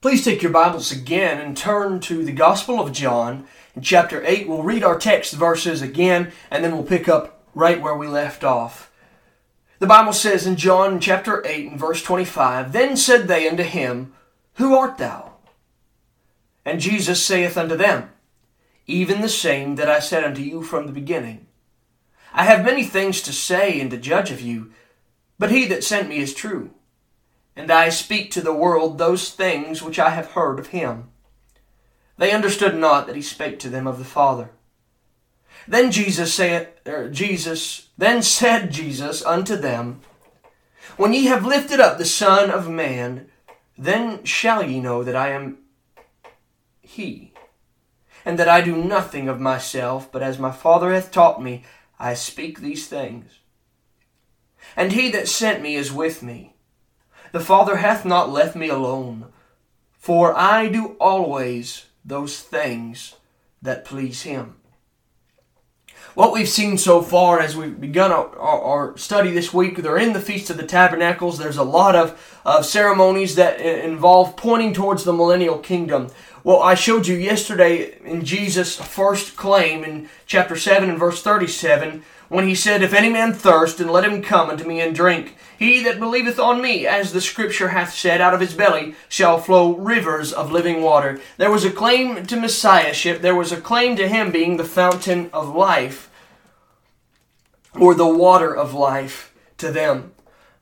Please take your Bibles again and turn to the Gospel of John in chapter 8. We'll read our text verses again and then we'll pick up right where we left off. The Bible says in John chapter 8 and verse 25, Then said they unto him, Who art thou? And Jesus saith unto them, Even the same that I said unto you from the beginning. I have many things to say and to judge of you, but he that sent me is true and I speak to the world those things which I have heard of him. They understood not that he spake to them of the Father. Then Jesus said, er, Jesus, then said Jesus unto them, When ye have lifted up the Son of Man, then shall ye know that I am He, and that I do nothing of myself, but as my Father hath taught me, I speak these things. And he that sent me is with me. The Father hath not left me alone, for I do always those things that please Him. What we've seen so far as we've begun our, our, our, study this week, they're in the Feast of the Tabernacles. There's a lot of, of ceremonies that involve pointing towards the millennial kingdom. Well, I showed you yesterday in Jesus' first claim in chapter 7 and verse 37 when he said, If any man thirst, then let him come unto me and drink. He that believeth on me, as the scripture hath said, out of his belly shall flow rivers of living water. There was a claim to messiahship. There was a claim to him being the fountain of life, or the water of life to them.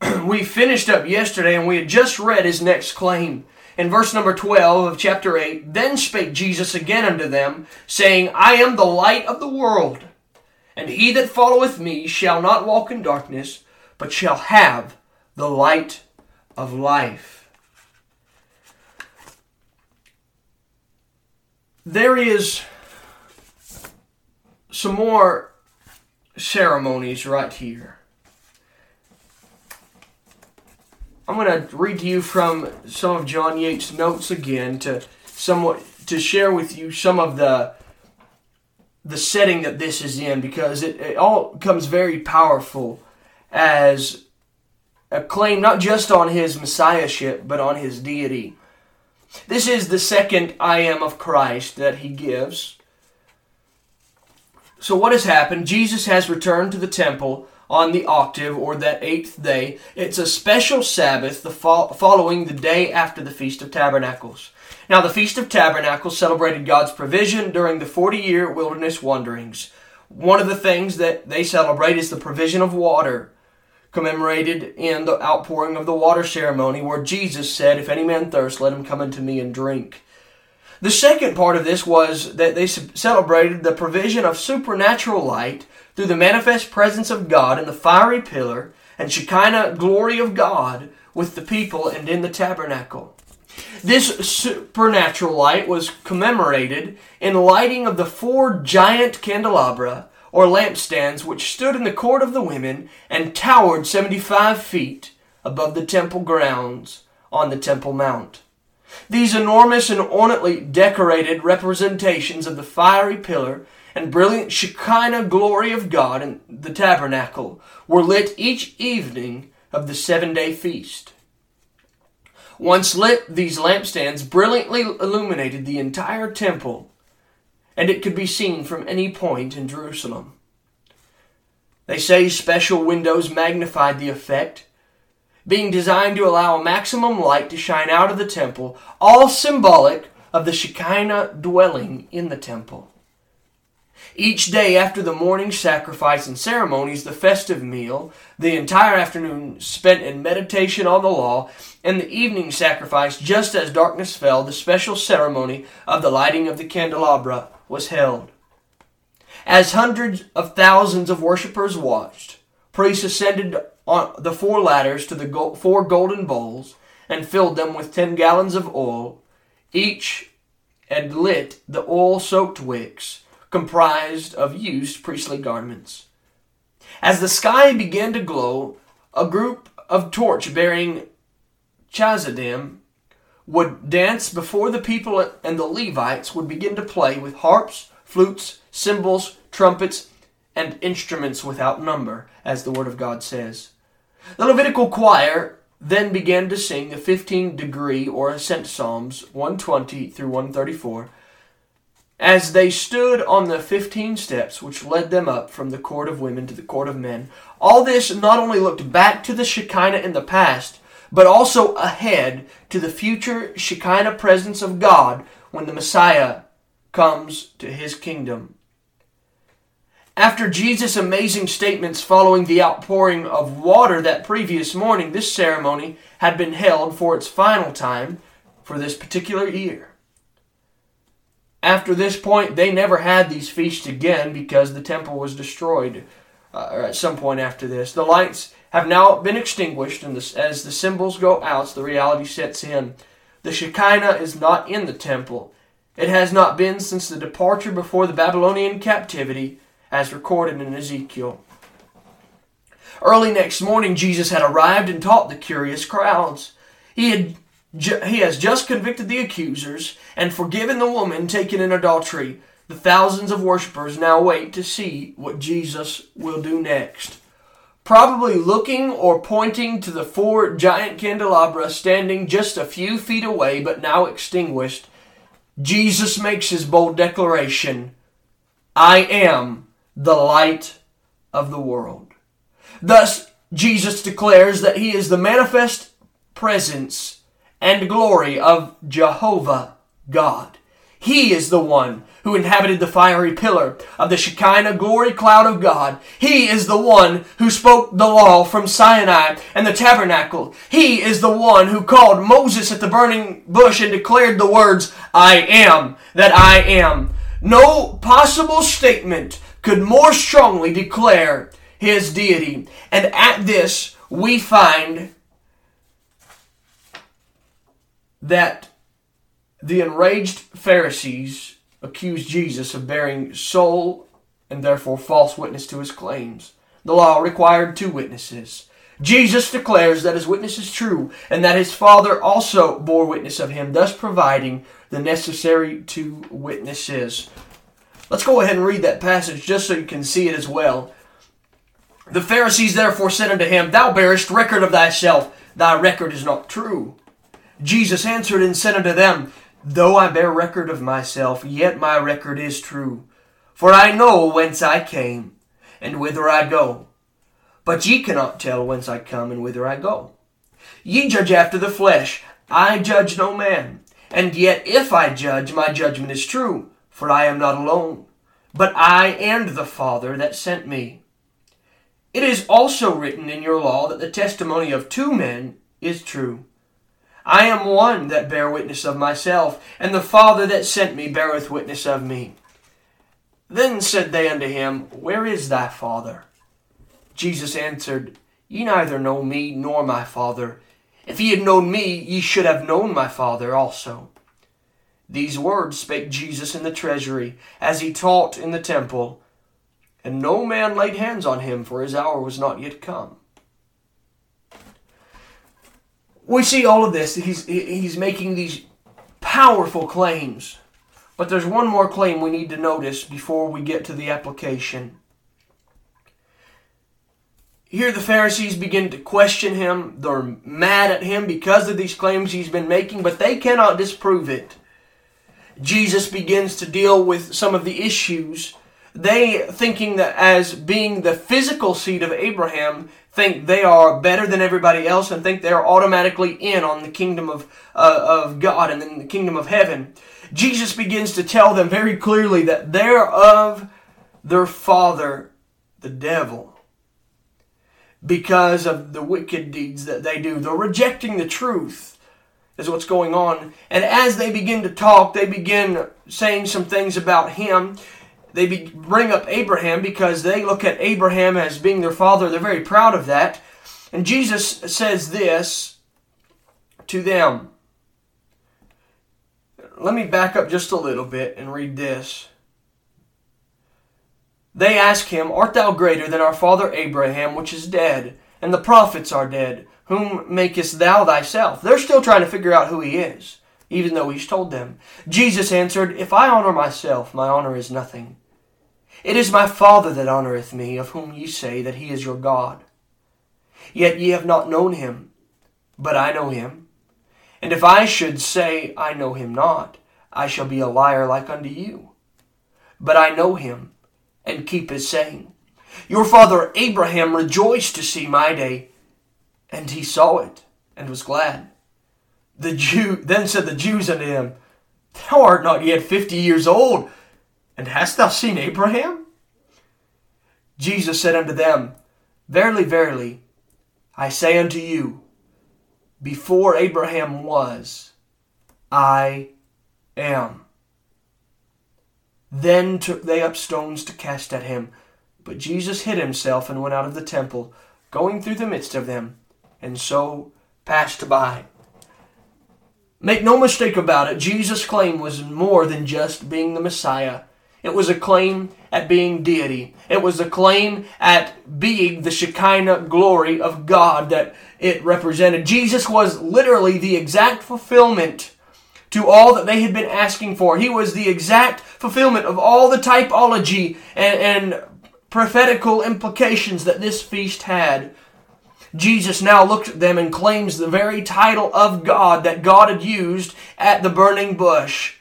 we finished up yesterday and we had just read his next claim. In verse number 12 of chapter 8, Then spake Jesus again unto them, saying, I am the light of the world. And he that followeth me shall not walk in darkness, but shall have the light of life. There is some more ceremonies right here. I'm going to read to you from some of John Yates' notes again to somewhat to share with you some of the the setting that this is in because it, it all comes very powerful as a claim not just on his messiahship but on his deity. This is the second I am of Christ that he gives. So, what has happened? Jesus has returned to the temple on the octave or that eighth day. It's a special Sabbath the fo- following the day after the Feast of Tabernacles. Now, the Feast of Tabernacles celebrated God's provision during the 40 year wilderness wanderings. One of the things that they celebrate is the provision of water, commemorated in the outpouring of the water ceremony, where Jesus said, If any man thirst, let him come unto me and drink. The second part of this was that they celebrated the provision of supernatural light through the manifest presence of God in the fiery pillar and Shekinah glory of God with the people and in the tabernacle. This supernatural light was commemorated in lighting of the four giant candelabra, or lampstands, which stood in the court of the women and towered 75 feet above the temple grounds on the Temple Mount. These enormous and ornately decorated representations of the fiery pillar and brilliant Shekinah glory of God in the tabernacle were lit each evening of the seven day feast. Once lit, these lampstands brilliantly illuminated the entire temple, and it could be seen from any point in Jerusalem. They say special windows magnified the effect, being designed to allow a maximum light to shine out of the temple, all symbolic of the Shekinah dwelling in the temple. Each day after the morning sacrifice and ceremonies, the festive meal, the entire afternoon spent in meditation on the law, and the evening sacrifice, just as darkness fell, the special ceremony of the lighting of the candelabra was held. As hundreds of thousands of worshippers watched, priests ascended on the four ladders to the four golden bowls and filled them with ten gallons of oil, each and lit the oil soaked wicks comprised of used priestly garments. As the sky began to glow, a group of torch bearing chazadim would dance before the people, and the Levites would begin to play with harps, flutes, cymbals, trumpets, and instruments without number, as the Word of God says. The Levitical choir then began to sing the 15 degree or ascent psalms 120 through 134 as they stood on the 15 steps which led them up from the court of women to the court of men. All this not only looked back to the Shekinah in the past, but also ahead to the future Shekinah presence of God when the Messiah comes to his kingdom. After Jesus' amazing statements following the outpouring of water that previous morning, this ceremony had been held for its final time for this particular year. After this point, they never had these feasts again because the temple was destroyed uh, or at some point after this. The lights have now been extinguished, and this, as the symbols go out, the reality sets in. The Shekinah is not in the temple. It has not been since the departure before the Babylonian captivity as recorded in Ezekiel. Early next morning, Jesus had arrived and taught the curious crowds. He had he has just convicted the accusers and forgiven the woman taken in adultery. The thousands of worshippers now wait to see what Jesus will do next. Probably looking or pointing to the four giant candelabra standing just a few feet away but now extinguished, Jesus makes his bold declaration I am the light of the world. Thus, Jesus declares that he is the manifest presence and glory of Jehovah God. He is the one who inhabited the fiery pillar of the Shekinah glory cloud of God. He is the one who spoke the law from Sinai and the tabernacle. He is the one who called Moses at the burning bush and declared the words, I am that I am. No possible statement could more strongly declare his deity. And at this, we find that the enraged Pharisees accused Jesus of bearing sole and therefore false witness to his claims. The law required two witnesses. Jesus declares that his witness is true and that his Father also bore witness of him, thus providing the necessary two witnesses. Let's go ahead and read that passage just so you can see it as well. The Pharisees therefore said unto him, Thou bearest record of thyself, thy record is not true. Jesus answered and said unto them, Though I bear record of myself, yet my record is true. For I know whence I came, and whither I go. But ye cannot tell whence I come and whither I go. Ye judge after the flesh, I judge no man. And yet if I judge, my judgment is true for I am not alone, but I and the Father that sent me. It is also written in your law that the testimony of two men is true. I am one that bear witness of myself, and the Father that sent me beareth witness of me. Then said they unto him, Where is thy Father? Jesus answered, Ye neither know me nor my Father. If ye had known me, ye should have known my Father also. These words spake Jesus in the treasury, as he taught in the temple, and no man laid hands on him, for his hour was not yet come. We see all of this. He's, he's making these powerful claims. But there's one more claim we need to notice before we get to the application. Here the Pharisees begin to question him. They're mad at him because of these claims he's been making, but they cannot disprove it. Jesus begins to deal with some of the issues. They, thinking that as being the physical seed of Abraham, think they are better than everybody else and think they are automatically in on the kingdom of, uh, of God and in the kingdom of heaven. Jesus begins to tell them very clearly that they're of their father, the devil, because of the wicked deeds that they do. They're rejecting the truth is what's going on. And as they begin to talk, they begin saying some things about him. They be, bring up Abraham because they look at Abraham as being their father. They're very proud of that. And Jesus says this to them. let me back up just a little bit and read this. They ask him, Art thou greater than our father Abraham, which is dead, and the prophets are dead? Whom makest thou thyself? They're still trying to figure out who he is, even though he's told them. Jesus answered, If I honor myself, my honor is nothing. It is my Father that honoureth me, of whom ye say that he is your God. Yet ye have not known him, but I know him. And if I should say I know him not, I shall be a liar like unto you. But I know him, and keep his saying. Your father Abraham rejoiced to see my day, and he saw it, and was glad. The Jew then said the Jews unto him, Thou art not yet fifty years old, and hast thou seen Abraham? Jesus said unto them, Verily, verily, I say unto you, before Abraham was, I am. Then took they up stones to cast at him. But Jesus hid himself and went out of the temple, going through the midst of them, and so passed by. Make no mistake about it, Jesus' claim was more than just being the Messiah. It was a claim at being deity. It was a claim at being the Shekinah glory of God that it represented. Jesus was literally the exact fulfillment to all that they had been asking for. He was the exact fulfillment of all the typology and, and prophetical implications that this feast had. Jesus now looks at them and claims the very title of God that God had used at the burning bush.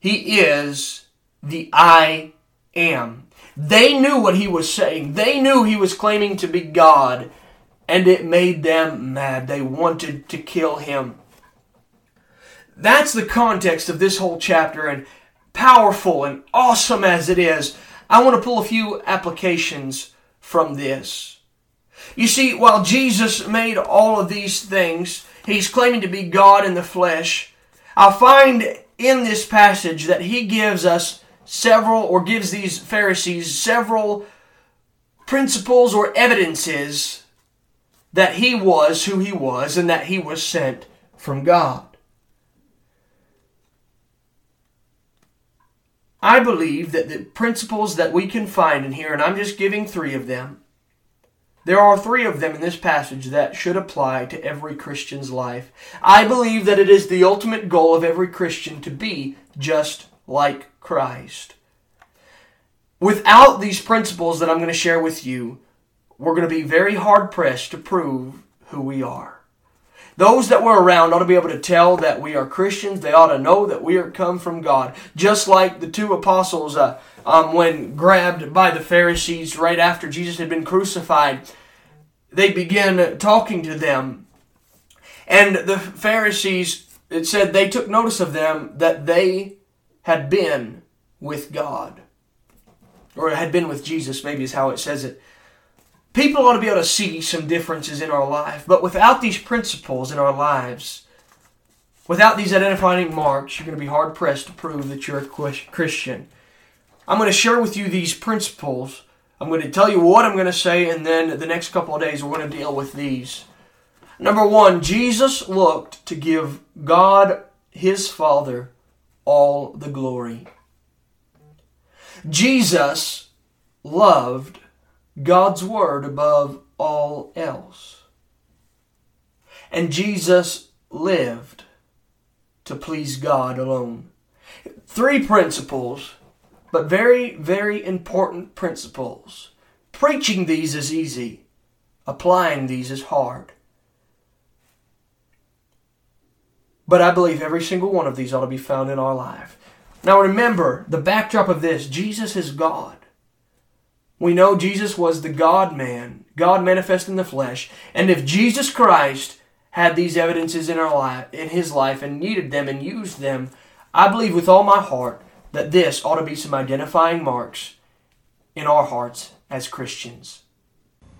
He is the I am. They knew what he was saying. They knew he was claiming to be God, and it made them mad. They wanted to kill him. That's the context of this whole chapter, and powerful and awesome as it is, I want to pull a few applications from this. You see, while Jesus made all of these things, he's claiming to be God in the flesh. I find in this passage that he gives us several, or gives these Pharisees several principles or evidences that he was who he was and that he was sent from God. I believe that the principles that we can find in here, and I'm just giving three of them, there are three of them in this passage that should apply to every Christian's life. I believe that it is the ultimate goal of every Christian to be just like Christ. Without these principles that I'm going to share with you, we're going to be very hard pressed to prove who we are. Those that were around ought to be able to tell that we are Christians. They ought to know that we are come from God. Just like the two apostles, uh, um, when grabbed by the Pharisees right after Jesus had been crucified, they began talking to them. And the Pharisees, it said they took notice of them that they had been with God. Or had been with Jesus, maybe is how it says it. People ought to be able to see some differences in our life, but without these principles in our lives, without these identifying marks, you're going to be hard pressed to prove that you're a Christian. I'm going to share with you these principles. I'm going to tell you what I'm going to say, and then the next couple of days we're going to deal with these. Number one, Jesus looked to give God, his Father, all the glory. Jesus loved God's Word above all else. And Jesus lived to please God alone. Three principles, but very, very important principles. Preaching these is easy, applying these is hard. But I believe every single one of these ought to be found in our life. Now remember, the backdrop of this Jesus is God. We know Jesus was the God man, God manifest in the flesh. And if Jesus Christ had these evidences in our life, in his life, and needed them and used them, I believe with all my heart that this ought to be some identifying marks in our hearts as Christians.